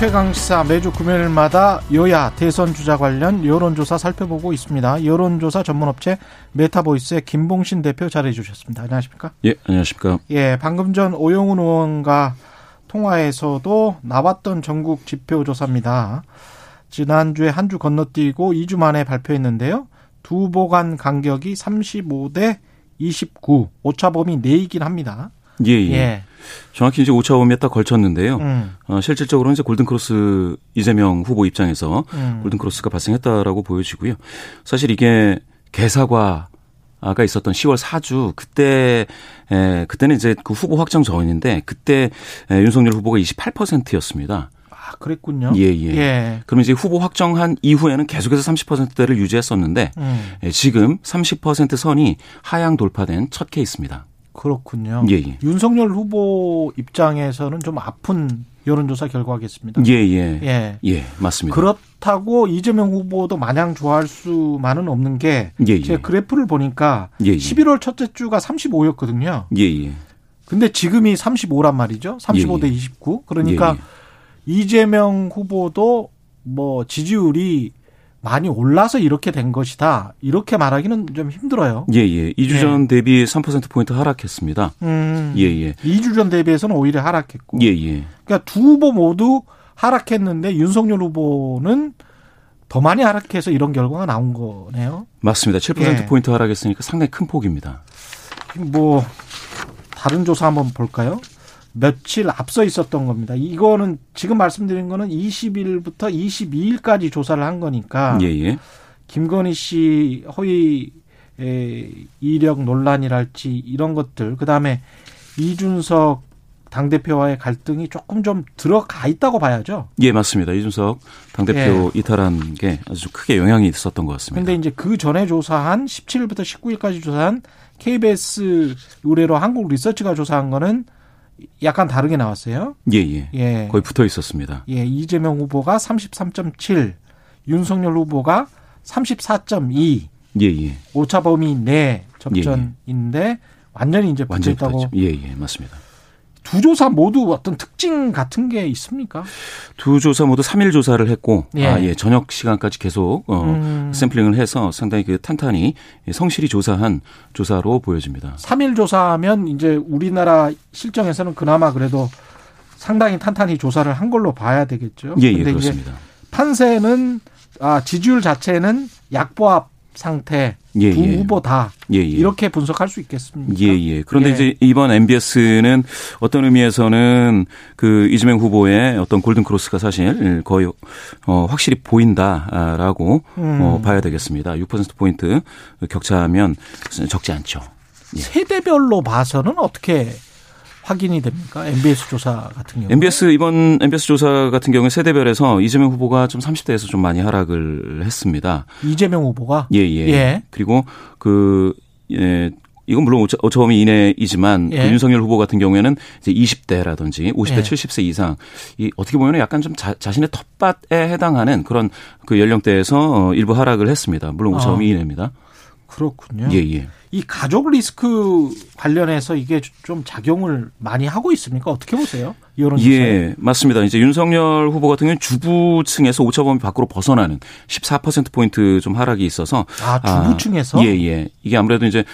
최강시사 매주 금요일마다 여야 대선 주자 관련 여론조사 살펴보고 있습니다. 여론조사 전문업체 메타보이스의 김봉신 대표 자리해 주셨습니다. 안녕하십니까? 예, 안녕하십니까? 예, 방금 전 오영훈 의원과 통화에서도 나왔던 전국 지표조사입니다. 지난주에 한 주 건너뛰고 2주 만에 발표했는데요. 두 후보 간 간격이 35대 29, 오차범위 내이긴 합니다. 예, 예. 예. 정확히 이제 오차 범위에 딱 걸쳤는데요. 음, 어, 실질적으로 이제 골든크로스 이재명 후보 입장에서 음. 골든크로스가 발생했다라고 보여지고요. 사실 이게 개사과 가 있었던 10월 4주 그때 에, 그때는 이제 그 후보 확정 전인데 그때 에, 윤석열 후보가 28%였습니다. 아, 그랬군요. 예, 예. 예. 그러면 이제 후보 확정한 이후에는 계속해서 30%대를 유지했었는데 음, 예, 지금 30% 선이 하향 돌파된 첫 케이스입니다. 그렇군요. 예, 예. 윤석열 후보 입장에서는 좀 아픈 여론조사 결과겠습니다. 예, 예. 예. 예, 맞습니다. 그렇다고 이재명 후보도 마냥 좋아할 수만은 없는 게 예, 예. 제가 그래프를 보니까 예, 예. 11월 첫째 주가 35였거든요. 예, 예. 근데 지금이 35란 말이죠. 35대 예, 예. 29. 그러니까 예, 예. 이재명 후보도 뭐 지지율이 많이 올라서 이렇게 된 것이다. 이렇게 말하기는 좀 힘들어요. 예, 예. 2주 전 대비 3%포인트 하락했습니다. 음. 예, 예. 2주 전 대비해서는 오히려 하락했고. 예, 예. 그러니까 두 후보 모두 하락했는데 윤석열 후보는 더 많이 하락해서 이런 결과가 나온 거네요. 맞습니다. 7% 예. 포인트 하락했으니까 상당히 큰 폭입니다. 뭐 다른 조사 한번 볼까요? 며칠 앞서 있었던 겁니다. 이거는 지금 말씀드린 거는 20일부터 22일까지 조사를 한 거니까 예, 예. 김건희 씨 허위 에, 이력 논란이랄지 이런 것들 그다음에 이준석 당 대표와의 갈등이 조금 좀 들어가 있다고 봐야죠. 예, 맞습니다. 이준석 당 대표 이탈한 게 아주 크게 영향이 있었던 것 같습니다. 근데 이제 그 전에 조사한 17일부터 19일까지 조사한 KBS 의뢰로 한국 리서치가 조사한 거는 약간 다르게 나왔어요. 예, 예. 예. 거의 붙어 있었습니다. 예, 이재명 후보가 33.7, 윤석열 후보가 34.2, 예, 예. 오차 범위 내 접전인데 완전히 이제 붙어 완전히 있다고. 붙어 있죠. 예, 예. 맞습니다. 두 조사 모두 어떤 특징 같은 게 있습니까? 두 조사 모두 3일 조사를 했고 예. 아, 예. 저녁 시간까지 계속 어 음. 샘플링을 해서 상당히 그 탄탄히 성실히 조사한 조사로 보여집니다. 3일 조사하면 이제 우리나라 실정에서는 그나마 그래도 상당히 탄탄히 조사를 한 걸로 봐야 되겠죠. 예, 예, 그렇습니다. 판세는 아, 지지율 자체는 약보합 상태 예, 두 예. 후보 다 예, 예. 이렇게 분석할 수 있겠습니까? 예, 예. 그런데 예. 이제 이번 MBS는 어떤 의미에서는 그 이재명 후보의 어떤 골든 크로스가 사실 거의 어 확실히 보인다라고 음. 어 봐야 되겠습니다. 6% 포인트 격차하면 적지 않죠. 예. 세대별로 봐서는 어떻게 확인이 됩니까? MBS 조사 같은 경우. MBS 이번 MBS 조사 같은 경우에 세대별에서 이재명 후보가 좀 30대에서 좀 많이 하락을 했습니다. 이재명 후보가 예, 예. 예. 그리고 그, 예, 이건 물론 오차범위 이내이지만 예. 그 윤석열 후보 같은 경우에는 이제 20대라든지 50대, 예. 70세 이상 이 어떻게 보면 약간 좀 자, 자신의 텃밭에 해당하는 그런 그 연령대에서 어, 일부 하락을 했습니다. 물론 오차범위 아. 이내입니다. 그렇군요. 예, 예. 이 가족 리스크 관련해서 이게 좀 작용을 많이 하고 있습니까? 어떻게 보세요? 여론조사에. 예, 맞습니다. 이제 윤석열 후보 같은 경우는 주부층에서 오차범위 밖으로 벗어나는 14%포인트 좀 하락이 있어서. 아, 주부층에서? 예, 예. 이게 아무래도 이제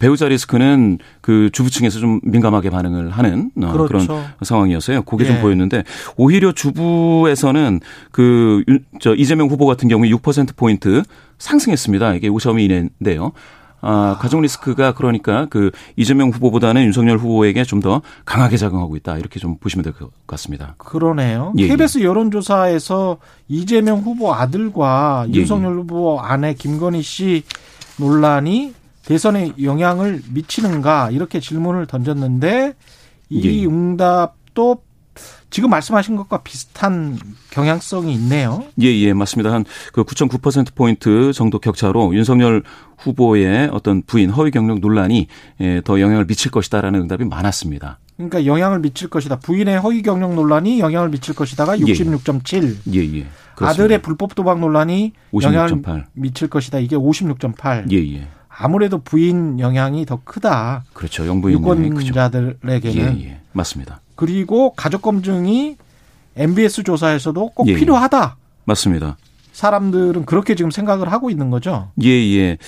배우자 리스크는 그 주부층에서 좀 민감하게 반응을 하는 어, 그렇죠. 그런 상황이었어요. 그게 예. 좀 보였는데 오히려 주부에서는 그, 윤- 저 이재명 후보 같은 경우에 6%포인트 상승했습니다. 이게 오차범위 이내인데요. 아, 가족 리스크가 그러니까 그 이재명 후보보다는 윤석열 후보에게 좀 더 강하게 작용하고 있다. 이렇게 좀 보시면 될 것 같습니다. 그러네요. 예, KBS 여론조사에서 이재명 후보 아들과 예, 윤석열 윤석열 후보 아내 김건희 씨 논란이 대선에 영향을 미치는가 이렇게 질문을 던졌는데 이 예. 응답도 지금 말씀하신 것과 비슷한 경향성이 있네요. 예, 예, 맞습니다. 한 그 9.9%포인트 정도 격차로 윤석열 후보의 어떤 부인 허위 경력 논란이 예, 더 영향을 미칠 것이다라는 응답이 많았습니다. 그러니까 영향을 미칠 것이다. 부인의 허위 경력 논란이 영향을 미칠 것이다가 66.7. 예, 예. 그렇습니다. 아들의 불법 도박 논란이 56.8. 영향을 미칠 것이다. 이게 56.8. 예, 예. 아무래도 부인 영향이 더 크다. 그렇죠. 영부인 유권자들에게는 예, 예. 맞습니다. 그리고 가족 검증이 MBS 조사에서도 꼭 예, 필요하다. 맞습니다. 사람들은 그렇게 지금 생각을 하고 있는 거죠. 예, 예.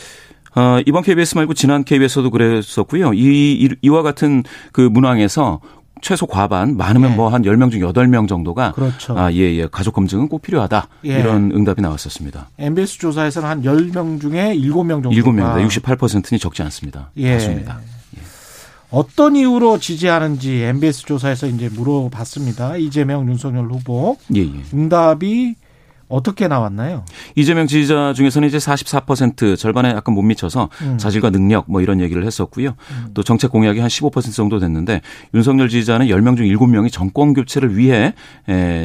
어, 이번 KBS 말고 지난 KBS도 그랬었고요. 이, 이와 같은 그 문항에서 최소 과반, 많으면 예. 뭐한 10명 중 8명 정도가 그렇죠. 아, 예, 예. 가족 검증은 꼭 필요하다. 예. 이런 응답이 나왔었습니다. MBS 조사에서는 한 10명 중에 7명 정도 7명입니다. 68%는 적지 않습니다. 예. 맞습니다. 예. 어떤 이유로 지지하는지 MBS 조사에서 이제 물어봤습니다. 이재명, 윤석열 후보. 예, 예. 응답이 어떻게 나왔나요? 이재명 지지자 중에서는 이제 44% 절반에 약간 못 미쳐서 음. 자질과 능력 뭐 이런 얘기를 했었고요. 음. 또 정책 공약이 한 15% 정도 됐는데 윤석열 지지자는 10명 중 7명이 정권 교체를 위해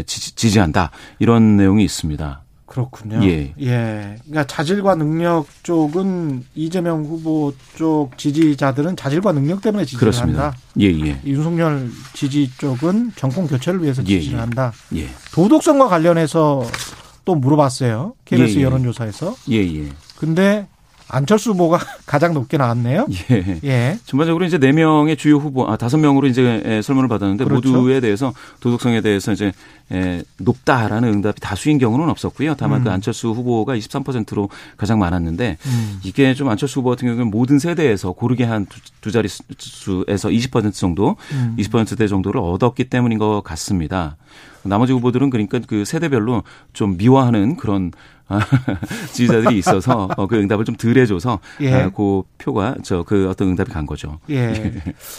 지지, 한다 이런 내용이 있습니다. 그렇군요. 예. 예. 그러니까 자질과 능력 쪽은 이재명 후보 쪽 지지자들은 자질과 능력 때문에 지지를 그렇습니다. 한다. 예, 예. 윤석열 지지 쪽은 정권 교체를 위해서 예, 지지를 예, 한다. 예. 도덕성과 관련해서 또 물어봤어요. KBS 예, 예. 여론조사에서. 예, 예. 근데 안철수 후보가 가장 높게 나왔네요. 예. 예. 전반적으로 이제 네 명의 주요 후보, 아 다섯 명으로 이제 설문을 받았는데 그렇죠. 모두에 대해서 도덕성에 대해서 이제 에, 높다라는 응답이 다수인 경우는 없었고요. 다만 그 음. 그 안철수 후보가 23%로 가장 많았는데 음. 이게 좀 안철수 후보 같은 경우는 모든 세대에서 고르게 한두 자리 수에서 20% 정도, 음. 20%대 정도를 얻었기 때문인 것 같습니다. 나머지 후보들은 그러니까 그 세대별로 좀 미화하는 그런 지지자들이 있어서 어, 그 응답을 좀 덜 해줘서 예. 아, 그 표가 저 그 어떤 응답이 간 거죠. 예.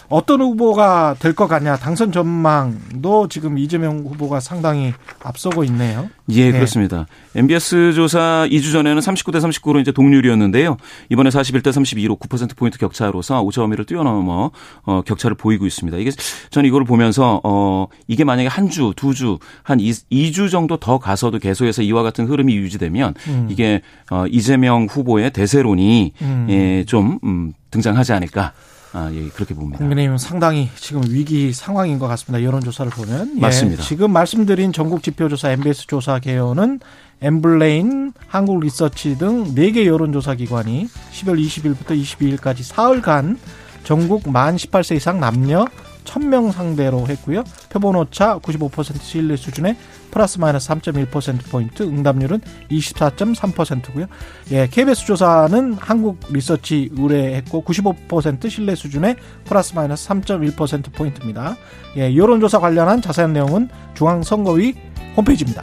어떤 후보가 될 것 같냐 당선 전망도 지금 이재명 후보가 상당히 앞서고 있네요. 예, 예. 그렇습니다. MBS 조사 2주 전에는 39대 39로 이제 동률이었는데요. 이번에 41대 32로 9% 포인트 격차로서 5차 범위를 뛰어넘어 어, 격차를 보이고 있습니다. 이게 저는 이걸 보면서 어 이게 만약에 한 주, 두 주, 한 2, 2주 정도 더 가서도 계속해서 이와 같은 흐름이 유지되면 음. 이게 어 이재명 후보의 대세론이 음. 예, 좀 음, 등장하지 않을까. 아, 예, 그렇게 봅니다. 국민의힘은 상당히 지금 위기 상황인 것 같습니다. 여론조사를 보면. 예, 맞습니다. 지금 말씀드린 전국 지표조사 MBS 조사 개요는 엠블레인, 한국리서치 등 4개 여론조사 기관이 10월 20일부터 22일까지 사흘간 전국 만 18세 이상 남녀 1000명 상대로 했고요. 표본 오차 95% 신뢰 수준의 플러스 마이너스 3.1%포인트, 응답률은 24.3%고요. 예, KBS 조사는 한국 리서치 의뢰했고 95% 신뢰 수준의 플러스 마이너스 3.1%포인트입니다. 예, 여론조사 관련한 자세한 내용은 중앙선거위 홈페이지입니다.